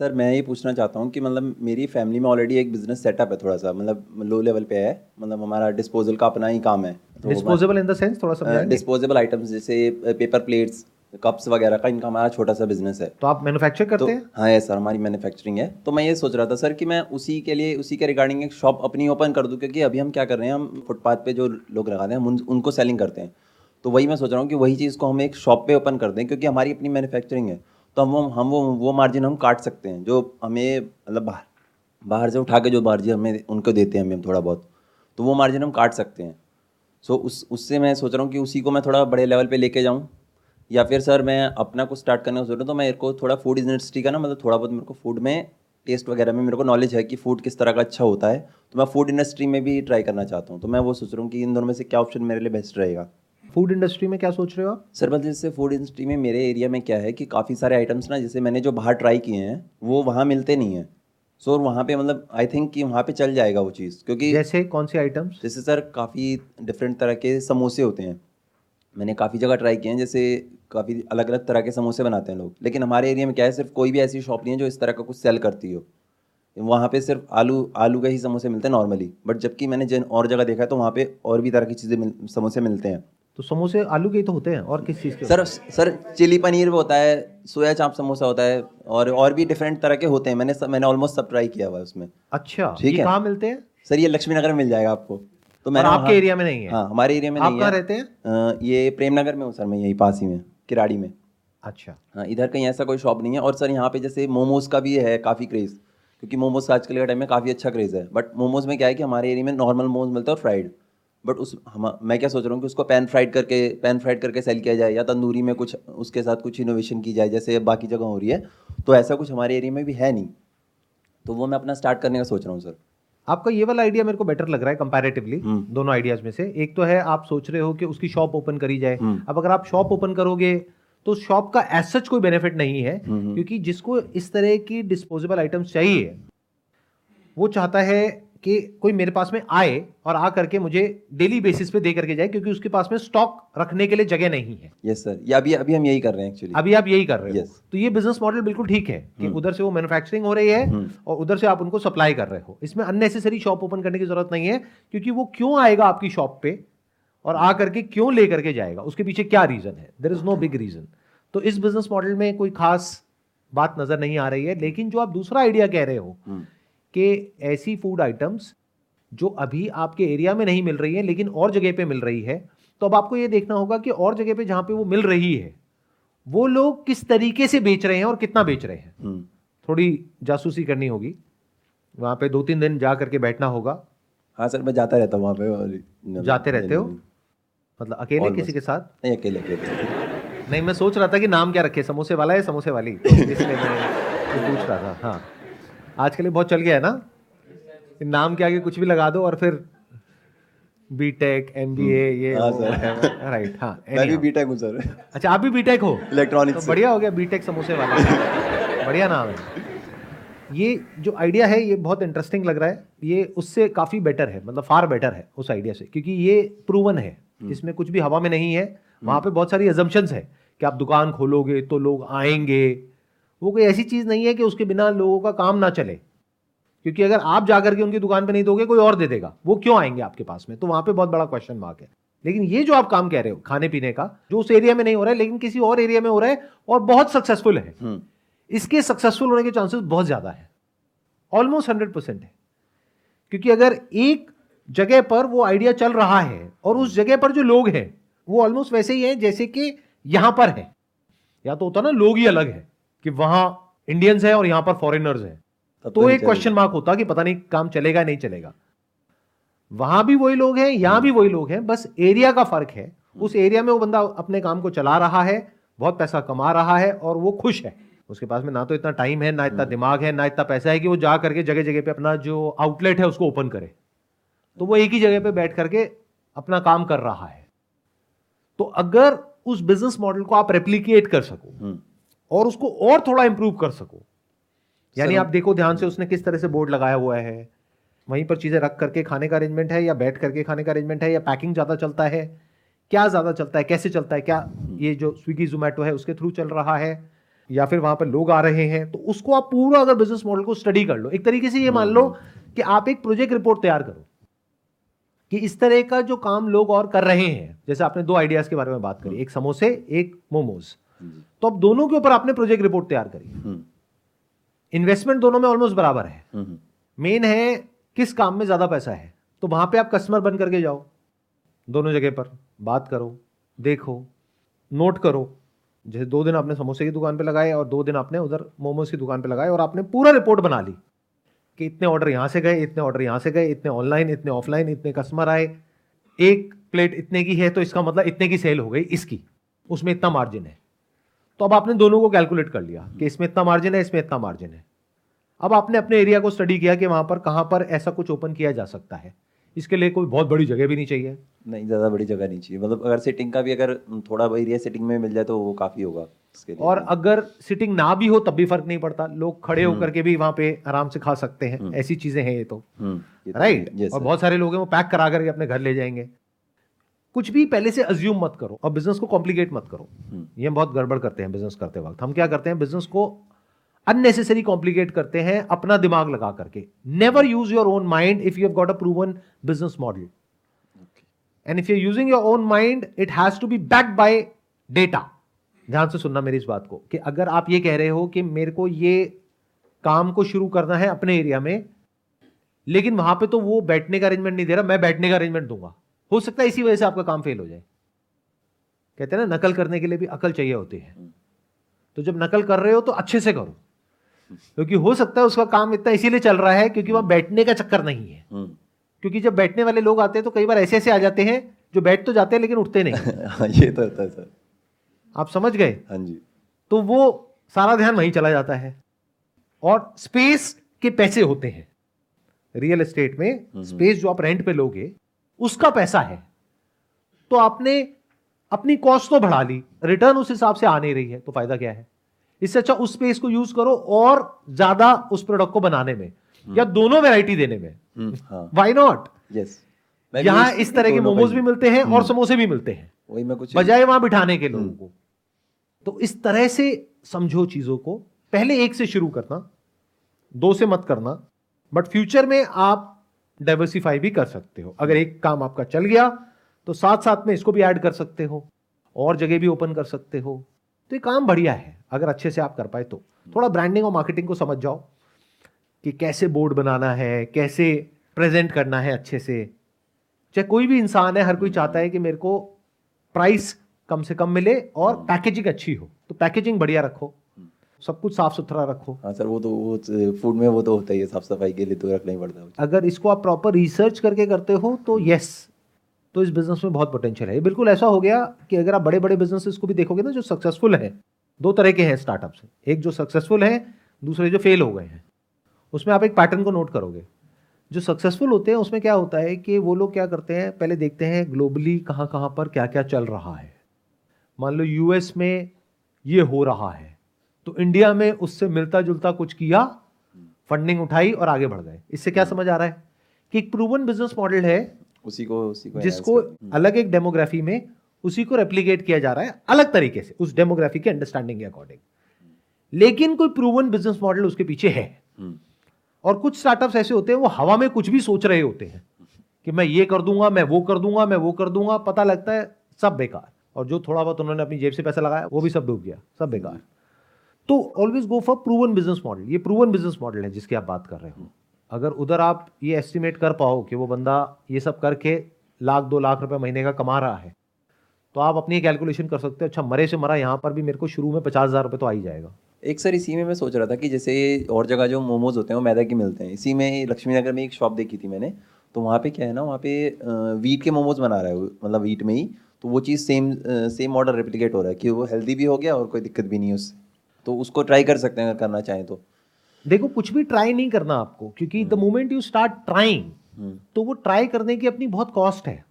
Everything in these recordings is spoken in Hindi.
सर मैं ये पूछना चाहता हूँ कि मतलब मेरी फैमिली में ऑलरेडी एक बिज़नेस सेटअप है थोड़ा सा मतलब लो लेवल पे है मतलब हमारा डिस्पोजल का अपना ही काम है। तो डिस्पोजेबल इन द सेंस थोड़ा समझाएँगे डिस्पोजेबल आइटम्स जैसे पेपर प्लेट्स कप्स वगैरह का इनका हमारा छोटा सा बिज़नेस है। तो आप मैन्युफैक्चर तो करते हैं? हाँ ये सर हमारी मैन्युफैक्चरिंग है। तो मैं ये सोच रहा था सर कि मैं उसी के लिए उसी के रिगार्डिंग एक शॉप अपनी ओपन कर दूँ क्योंकि अभी हम क्या कर रहे हैं हम फुटपाथ पे जो लोग लगाते हैं हम उन, उनको सेलिंग करते हैं। तो वही मैं सोच रहा हूँ कि वही चीज़ को हम एक शॉप पे ओपन कर दें क्योंकि हमारी अपनी मैन्युफैक्चरिंग है। तो हम वो हम वो वो मार्जिन हम काट सकते हैं जो हमें मतलब बाहर बाहर से उठा के जो मार्जिन हमें उनको देते हैं हमें थोड़ा बहुत तो वो मार्जिन हम काट सकते हैं। सो so, उस उससे मैं सोच रहा हूँ कि उसी को मैं थोड़ा बड़े लेवल पे लेके जाऊँ या फिर सर मैं अपना कुछ स्टार्ट करने का सोच रहा हूँ तो मेरे को थोड़ा फ़ूड इंडस्ट्री का ना मतलब थोड़ा बहुत मेरे को फ़ूड में टेस्ट वगैरह में मेरे को नॉलेज है कि फ़ूड किस तरह का अच्छा होता है तो मैं फ़ूड इंडस्ट्री में भी ट्राई करना चाहता हूँ तो मैं वो सोच रहा हूँ कि इन दोनों में से क्या ऑप्शन मेरे लिए बेस्ट रहेगा। फ़ूड इंडस्ट्री में क्या सोच रहे हो आप? सर मतलब जैसे फ़ूड इंडस्ट्री में मेरे एरिया में क्या है कि काफ़ी सारे आइटम्स ना जैसे मैंने जो बाहर ट्राई किए हैं वो वहाँ मिलते नहीं हैं। सो so, वहाँ पे मतलब आई थिंक कि वहाँ पे चल जाएगा वो चीज़ क्योंकि जैसे कौन सी आइटम्स जैसे सर काफ़ी डिफरेंट तरह के समोसे होते हैं। मैंने काफ़ी जगह ट्राई किए हैं जैसे काफ़ी अलग अलग तरह के समोसे बनाते हैं लोग। लेकिन हमारे एरिया में क्या है सिर्फ़ कोई भी ऐसी शॉप नहीं है जो इस तरह का कुछ सेल करती हो। वहाँ पे सिर्फ़ आलू आलू के ही समोसे मिलते हैं नॉर्मली बट जबकि मैंने जिन और जगह देखा है तो वहाँ पे और भी तरह की चीज़ें मिल, समोसे मिलते हैं। तो समोसे आलू के ही तो होते हैं और किस चीज़ के सर सर चिली पनीर भी होता है सोया चाप समोसा होता है और और भी डिफरेंट तरह के होते हैं। मैंने सब मैंने ऑलमोस्ट सब ट्राई किया हुआ है उसमें। अच्छा ठीक है। कहाँ मिलते हैं? सर ये लक्ष्मी नगर में मिल जाएगा आपको। तो मैंने आपके एरिया में नहीं है? हाँ हमारे एरिया में नहीं है। रहते हैं? ये प्रेम नगर में हूँ सर मैं यही पास ही में किराड़ी में। अच्छा। हाँ इधर कहीं ऐसा कोई शॉप नहीं है और सर यहाँ पे जैसे मोमोज का भी है काफ़ी क्रेज़ क्योंकि मोमोज का आजकल के टाइम में काफ़ी अच्छा क्रेज़ है। बट मोमोज में क्या है कि हमारे एरिया में नॉर्मल मोमोज मिलता है और फ्राइड बट उस हम मैं क्या सोच रहा हूँ कि उसको पैन फ्राइड करके पैन फ्राइड करके सेल किया जाए या तंदूरी में कुछ उसके साथ कुछ इनोवेशन की जाए जैसे बाकी जगह हो रही है तो ऐसा कुछ हमारे एरिया में भी है नहीं तो वो मैं अपना स्टार्ट करने का सोच रहा हूँ सर आपका ये वाला आइडिया मेरे को बेटर लग रहा है कंपैरेटिवली हम्म। दोनों आइडियाज़ में से एक तो है आप सोच रहे हो कि उसकी शॉप ओपन करी जाए हम्म। अब अगर आप शॉप ओपन करोगे तो शॉप का एज सच कोई बेनिफिट नहीं है हम्म। क्योंकि जिसको इस तरह की डिस्पोजेबल आइटम्स चाहिए वो चाहता है कि कोई मेरे पास में आए और आ करके मुझे डेली बेसिस पे दे करके जाए क्योंकि उसके पास में स्टॉक रखने के लिए जगह नहीं है। यस सर या अभी अभी हम यही कर रहे हैं एक्चुअली अभी आप यही कर रहे हो। Yes. तो ये बिज़नेस मॉडल बिल्कुल ठीक है कि हम्म। उधर से वो मैन्युफैक्चरिंग हो रही है हम्म। और उधर से आप उनको सप्लाई कर रहे हो। इसमें अननेसेसरी शॉप ओपन करने की ज़रूरत नहीं है क्योंकि वो क्यों आएगा आपकी शॉप पे और आ करके क्यों ले करके जाएगा? उसके पीछे क्या रीजन है? There is no big reason तो इस बिज़नेस मॉडल में कोई खास बात नज़र नहीं आ रही है लेकिन जो आप दूसरा आइडिया कह रहे हो कि ऐसी फ़ूड आइटम्स जो अभी आपके एरिया में नहीं मिल रही है लेकिन और जगह पे मिल रही है तो अब आपको ये देखना होगा कि और जगह पे जहाँ पे वो मिल रही है वो लोग किस तरीके से बेच रहे हैं और कितना बेच रहे हैं। थोड़ी जासूसी करनी होगी। वहाँ पे दो तीन दिन जा करके बैठना होगा। हाँ सर मैं जाता रहता हूँ वहाँ पे और जाते रहते हो? मतलब अकेले किसी के साथ? अकेले अकेले। नहीं मैं सोच रहा था कि नाम क्या रखे समोसे वाला है समोसे वाली? तो इसलिए मैं पूछ रहा था हाँ। आजकल ये बहुत चल गया है ना? नाम के आगे कुछ भी लगा दो और फिर B tech M B A ये हाँ, राइट हाँ मैं भी anyhow. बीटेक हूँ सर। अच्छा आप भी बी टेक हो? इलेक्ट्रॉनिक्स तो बढ़िया हो गया बीटेक समोसे वाला। बढ़िया नाम है। ये जो आइडिया है ये बहुत इंटरेस्टिंग लग रहा है। ये उससे काफ़ी बेटर है मतलब फार बेटर है उस आइडिया से क्योंकि ये प्रूवन है। इसमें कुछ भी हवा में नहीं है। वहाँ पे बहुत सारी एजम्पन्स है कि आप दुकान खोलोगे तो लोग आएँगे। वो कोई ऐसी चीज़ नहीं है कि उसके बिना लोगों का काम ना चले। क्योंकि अगर आप जाकर के उनकी दुकान पे नहीं दोगे कोई और दे देगा। वो क्यों आएँगे आपके पास में? तो वहाँ पे बहुत बड़ा क्वेश्चन मार्क है। लेकिन ये जो आप काम कह रहे हो खाने पीने का जो उस एरिया में नहीं हो रहा है लेकिन किसी और एरिया में हो रहा है और बहुत सक्सेसफुल है। हम्म। इसके सक्सेसफुल होने के चांसेस बहुत ज़्यादा है। ऑलमोस्ट हंड्रेड परसेंट है। क्योंकि अगर एक जगह पर वो आइडिया चल रहा है और उस जगह पर जो लोग हैं वो ऑलमोस्ट वैसे ही है जैसे कि यहाँ पर है। या तो होता ना लोग ही अलग है। कि वहाँ इंडियंस है और यहाँ पर फॉरेनर्स हैं। तब तो एक क्वेश्चन मार्क होता कि पता नहीं काम चलेगा नहीं चलेगा। वहाँ भी वही लोग हैं यहाँ भी वही लोग हैं बस एरिया का फ़र्क है। उस एरिया में वो बंदा अपने काम को चला रहा है बहुत पैसा कमा रहा है और वो खुश है। उसके पास में ना तो इतना टाइम है ना इतना दिमाग है ना इतना पैसा है कि वो जा करके जगह जगह पे अपना जो आउटलेट है उसको ओपन करे। तो वो एक ही जगह पे बैठ करके अपना काम कर रहा है। तो अगर उस बिज़नेस मॉडल को आप रेप्लिकेट कर सको हम्म। और उसको और थोड़ा इंप्रूव कर सको। यानी आप देखो ध्यान से उसने किस तरह से बोर्ड लगाया हुआ है। वहीं पर चीज़ें रख करके खाने का अरेंजमेंट है या बैठ करके खाने का अरेंजमेंट है या पैकिंग ज़्यादा चलता है क्या ज़्यादा चलता है कैसे चलता है क्या ये जो स्विगी जोमेटो है उसके थ्रू चल रहा है या फिर वहाँ पर लोग आ रहे हैं तो उसको आप पूरा अगर बिज़नेस मॉडल को स्टडी कर लो। एक तरीके से ये मान लो कि आप एक प्रोजेक्ट रिपोर्ट तैयार करो कि इस तरह का जो काम लोग और कर रहे हैं जैसे आपने दो आइडियाज़ के बारे में बात करी एक समोसे एक मोमोज तो अब दोनों के ऊपर आपने प्रोजेक्ट रिपोर्ट तैयार करी। इन्वेस्टमेंट दोनों में ऑलमोस्ट बराबर है। मेन है किस काम में ज़्यादा पैसा है। तो वहाँ पे आप कस्टमर बन करके जाओ। दोनों जगह पर बात करो देखो नोट करो। जैसे दो दिन आपने समोसे की दुकान पे लगाए और दो दिन आपने उधर मोमोज की दुकान पे लगाए और आपने पूरा रिपोर्ट बना ली कि इतने ऑर्डर यहाँ से गए इतने ऑर्डर यहाँ से गए इतने ऑनलाइन इतने ऑफलाइन इतने कस्टमर आए। एक प्लेट इतने की है तो इसका मतलब इतने की सेल हो गई इसकी। उसमें इतना मार्जिन है। तो अब आपने दोनों को कैलकुलेट कर लिया कि इसमें इतना मार्जिन है इसमें इतना मार्जिन है। अब आपने अपने एरिया को स्टडी किया कि वहाँ पर कहाँ पर ऐसा कुछ ओपन किया जा सकता है। इसके लिए कोई बहुत बड़ी जगह भी नहीं चाहिए। नहीं ज़्यादा बड़ी जगह नहीं चाहिए। मतलब अगर सिटिंग का भी अगर थोड़ा एरिया सिटिंग में मिल जाए तो वो काफ़ी होगा इसके लिए। और अगर सिटिंग ना भी हो तब भी फ़र्क नहीं पड़ता। लोग खड़े हम्म। होकर के भी वहाँ पे आराम से खा सकते हैं। हम्म। ऐसी चीज़ें हैं ये तो। राइट हम्म, और बहुत सारे लोग हैं वो पैक करा करके अपने घर ले जाएँगे। कुछ भी पहले से अज्यूम मत करो और बिज़नेस को कॉम्प्लिकेट मत करो। ये हम बहुत गड़बड़ करते हैं बिज़नेस करते वक्त। हम क्या करते हैं? बिज़नेस को अननेसेसरी कॉम्प्लिकेट करते हैं अपना दिमाग लगा करके। Never use your own mind if you have got a proven business model and if you using your own mind it has to be back by data ध्यान से सुनना मेरी इस बात को कि अगर आप ये कह रहे हो कि मेरे को ये काम को शुरू करना है अपने एरिया में लेकिन वहाँ पे तो वो बैठने का अरेंजमेंट नहीं दे रहा मैं बैठने का अरेंजमेंट दूँगा। हो सकता है इसी वजह से आपका काम फेल हो जाए। कहते हैं ना नकल करने के लिए भी अकल चाहिए होती है। तो जब नकल कर रहे हो तो अच्छे से करो। क्योंकि हो सकता है उसका काम इतना इसीलिए चल रहा है क्योंकि वहाँ बैठने का चक्कर नहीं है। हम्म। क्योंकि जब बैठने वाले लोग आते हैं तो कई बार ऐसे ऐसे आ जाते हैं जो बैठ तो जाते हैं लेकिन उठते नहीं। हाँ, ये तो होता है सर। आप समझ गए? हाँ जी। तो वो सारा ध्यान वहीं चला जाता है। और स्पेस के पैसे होते हैं। रियल एस्टेट में स्पेस हम्म, हम्म। जो आप रेंट पे लोगे उसका पैसा है। तो आपने अपनी कॉस्ट तो बढ़ा ली रिटर्न उस हिसाब से आ नहीं रही है तो फ़ायदा क्या है? इससे अच्छा उस स्पेस को यूज़ करो और ज़्यादा उस प्रोडक्ट को बनाने में या हम्म। दोनों वेराइटी देने में। वाई नॉट यस यहाँ इस तरह के मोमोज भी मिलते हैं और हम्म। समोसे भी मिलते हैं। वही मैं कुछ बजाय वहाँ बिठाने के लोगों हम्म। को। तो इस तरह से समझो चीज़ों को। पहले एक से शुरू करना दो से मत करना बट फ्यूचर में आप डाइवर्सिफाई भी कर सकते हो। अगर एक काम आपका चल गया तो साथ साथ में इसको भी ऐड कर सकते हो, और जगह भी ओपन कर सकते हो। तो ये काम बढ़िया है, अगर अच्छे से आप कर पाए तो। थोड़ा ब्रांडिंग और मार्केटिंग को समझ जाओ कि कैसे बोर्ड बनाना है, कैसे प्रेजेंट करना है अच्छे से। चाहे कोई भी इंसान है, हर कोई चाहता है कि मेरे को प्राइस कम से कम मिले और पैकेजिंग अच्छी हो। तो पैकेजिंग बढ़िया रखो। सब कुछ साफ़ सुथरा रखो। हाँ सर वो तो वो फ़ूड में वो तो होता ही है साफ़ सफ़ाई के लिए तो रखना ही पड़ता है। अगर इसको आप प्रॉपर रिसर्च करके करते हो तो यस तो इस बिज़नेस में बहुत पोटेंशियल है। बिल्कुल ऐसा हो गया कि अगर आप बड़े बड़े बिज़नेस को भी देखोगे ना जो सक्सेसफुल है दो तरह के हैं स्टार्टअप्स एक जो सक्सेसफुल है दूसरे जो फेल हो गए हैं। उसमें आप एक पैटर्न को नोट करोगे। जो सक्सेसफुल होते हैं उसमें क्या होता है कि वो लोग क्या करते हैं पहले देखते हैं ग्लोबली कहाँ कहाँ पर क्या क्या चल रहा है। मान लो यूएस में ये हो रहा है। तो इंडिया में उससे मिलता जुलता कुछ किया फंडिंग उठाई और आगे बढ़ गए। इससे क्या समझ आ रहा है कि एक प्रूवन बिज़नेस मॉडल है उसी को उसी को जिसको अलग एक डेमोग्राफी में उसी को रेप्लीकेट किया जा रहा है अलग तरीके से उस डेमोग्राफी के अंडरस्टैंडिंग के अकॉर्डिंग लेकिन कोई प्रूवन बिज़नेस मॉडल उसके पीछे है। हम्म। और कुछ स्टार्टअप्स ऐसे होते हैं वो हवा में कुछ भी सोच रहे होते हैं कि मैं ये कर दूँगा मैं वो कर दूँगा मैं वो कर दूँगा पता लगता है सब बेकार। और जो थोड़ा बहुत उन्होंने अपनी जेब से पैसा लगाया वो भी सब डूब गया सब बेकार। तो always go for proven business model ये प्रूवन बिज़नेस मॉडल है जिसकी आप बात कर रहे हो। अगर उधर आप ये एस्टिमेट कर पाओ कि वो बंदा ये सब करके लाख, दो लाख रुपए महीने का कमा रहा है तो आप अपनी कैलकुलेशन कर सकते हो। अच्छा मरे से मरा यहाँ पर भी मेरे को शुरू में पचास हज़ार रुपये तो आ ही जाएगा। एक सर, इसी में मैं सोच रहा था कि जैसे और जगह जो मोमोज होते हैं, वो मैदा के मिलते हैं। इसी में लक्ष्मी नगर में एक शॉप देखी थी मैंने तो वहाँ पे क्या है ना, वहाँ पे वीट के मोमोज बना रहा है मतलब वीट में ही तो वो चीज़ सेम सेम ऑर्डर रेप्लीकेट हो रहा है कि वो हेल्दी भी हो गया और कोई दिक्कत भी नहीं है उससे। तो उसको ट्राई कर सकते हैं अगर करना चाहें तो। देखो कुछ भी ट्राई नहीं करना आपको क्योंकि the moment you start trying तो वो ट्राई करने की अपनी बहुत कॉस्ट है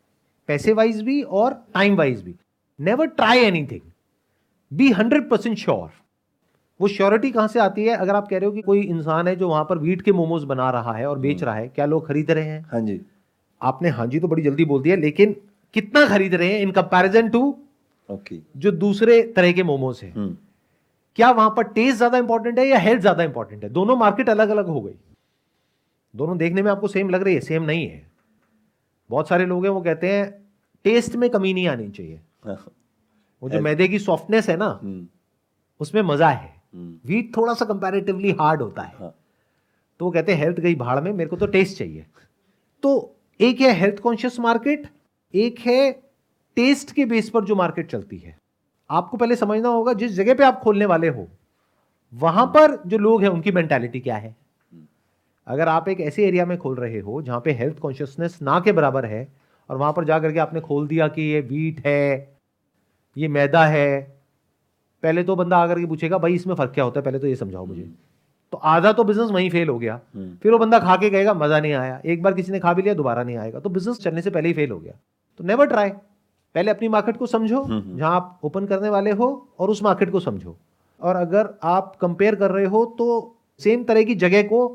पैसे वाइज भी और टाइम वाइज भी। Never try anything be hundred percent sure वो श्योरिटी कहाँ से आती है? अगर आप कह रहे हो कि कोई इंसान है जो वहाँ पर वीट के मोमोज बना रहा है और बेच हम्म। रहा है क्या लोग खरीद रहे हैं? हाँ जी। आपने हाँ जी तो बड़ी जल्दी बोल दिया लेकिन कितना खरीद रहे हैं इन कंपैरिजन टू ओके जो दूसरे तरह के मोमोज हैं? हम्म। क्या वहाँ पर टेस्ट ज़्यादा इंपॉर्टेंट है या हेल्थ ज़्यादा इंपॉर्टेंट है? दोनों मार्केट अलग अलग हो गई। दोनों देखने में आपको सेम लग रही है सेम नहीं है। बहुत सारे लोग हैं वो कहते हैं टेस्ट में कमी नहीं आनी चाहिए। वो जो मैदे की सॉफ्टनेस है ना हम्म, उसमें मज़ा है। हम्म, वीट थोड़ा सा कंपैरेटिवली हार्ड होता है। हाँ, तो वो कहते हैं हेल्थ गई भाड़ में मेरे को तो टेस्ट चाहिए। तो एक है हेल्थ कॉन्शियस मार्केट एक है टेस्ट के बेस पर जो मार्केट चलती है। आपको पहले समझना होगा जिस जगह पे आप खोलने वाले हो वहाँ पर जो लोग हैं उनकी मेंटालिटी क्या है? अगर आप एक ऐसे एरिया में खोल रहे हो जहाँ पे हेल्थ कॉन्शियसनेस ना के बराबर है और वहाँ पर जाकर के आपने खोल दिया कि ये वीट है ये मैदा है पहले तो बंदा आकर के पूछेगा भाई इसमें फ़र्क क्या होता है? पहले तो ये समझाओ मुझे। तो आधा तो बिज़नेस वहीं फेल हो गया। हम्म, फिर वो बंदा खा के गएगा मज़ा नहीं आया। एक बार किसी ने खा भी लिया दोबारा नहीं आएगा। तो बिज़नेस चलने से पहले ही फेल हो गया। तो नेवर ट्राई पहले अपनी मार्केट को समझो हम्म, जहाँ आप ओपन करने वाले हो और उस मार्केट को समझो। और अगर आप कंपेयर कर रहे हो तो सेम तरह की जगह को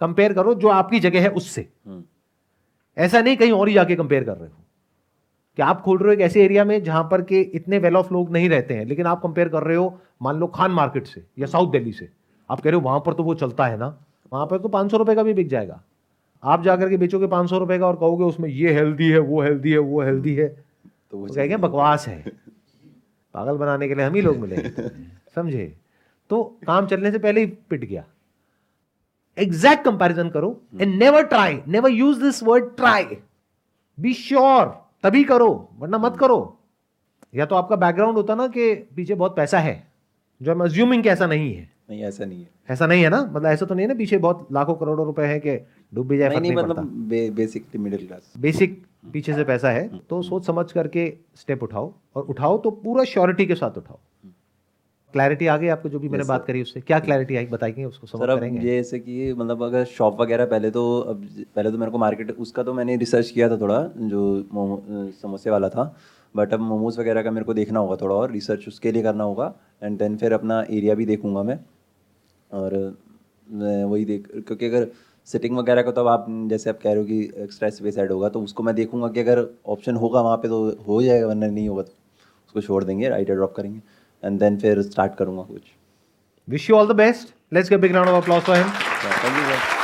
कंपेयर करो जो आपकी जगह है उससे। हम्म, ऐसा नहीं कहीं और ही जाके कंपेयर कर रहे हो। कि आप खोल रहे हो एक ऐसे एरिया में जहाँ पर के इतने वेल ऑफ़ लोग नहीं रहते हैं लेकिन आप कंपेयर कर रहे हो मान लो खान मार्केट से या साउथ दिल्ली से। आप कह रहे हो वहाँ पर तो वो चलता है ना वहाँ पर तो पाँच सौ रुपए का भी बिक जाएगा। आप जाकर के बेचोगे पाँच सौ रुपए का और कहोगे उसमें ये हेल्दी है वो हेल्दी है वो हेल्दी है। तो वो वो कहेंगे बकवास है। पागल बनाने के लिए हम ही लोग मिले समझे? तो काम चलने से पहले ही पिट गया। एग्जैक्ट कंपैरिजन करो and never try never use this word try be sure तभी करो वरना मत करो। या तो आपका बैकग्राउंड होता ना कि पीछे बहुत पैसा है जो हम अज्यूमिंग कि ऐसा नहीं है। नहीं ऐसा नहीं है। ऐसा नहीं है ना? मतलब ऐसा तो नहीं है ना पीछे बहुत लाखों करोड़ों रुपए है कि डूब भी जाए नहीं नहीं नहीं मतलब बे, बेसिकली मिडिल क्लास बेसिक पीछे से पैसा है तो सोच समझ करके स्टेप उठाओ और उठाओ तो पूरा श्योरिटी के साथ उठाओ। क्लैरिटी आ गई आपको जो भी मैंने बात करी उससे। क्या क्लैरिटी आई बताएँगे उसको समझ करेंगे? ये जैसे कि मतलब अगर शॉप वगैरह पहले तो अब पहले तो मेरे को मार्केट उसका तो मैंने रिसर्च किया था थोड़ा जो समोसे वाला था। बट अब मोमोज वगैरह का मेरे को देखना होगा थोड़ा और रिसर्च उसके लिए करना होगा। एंड देन फिर अपना एरिया भी देखूँगा मैं। और मैं वही देख क्योंकि अगर सिटिंग वगैरह को तो आप जैसे आप कह रहे हो कि एक्स्ट्रा स्पेस ऐड होगा तो उसको मैं देखूँगा कि अगर ऑप्शन होगा वहाँ पे तो हो जाएगा वरना नहीं होगा तो उसको छोड़ देंगे राइट ड्रॉप करेंगे एंड देन फिर स्टार्ट करूँगा कुछ। Wish you all the best let's get big round of applause for him thank you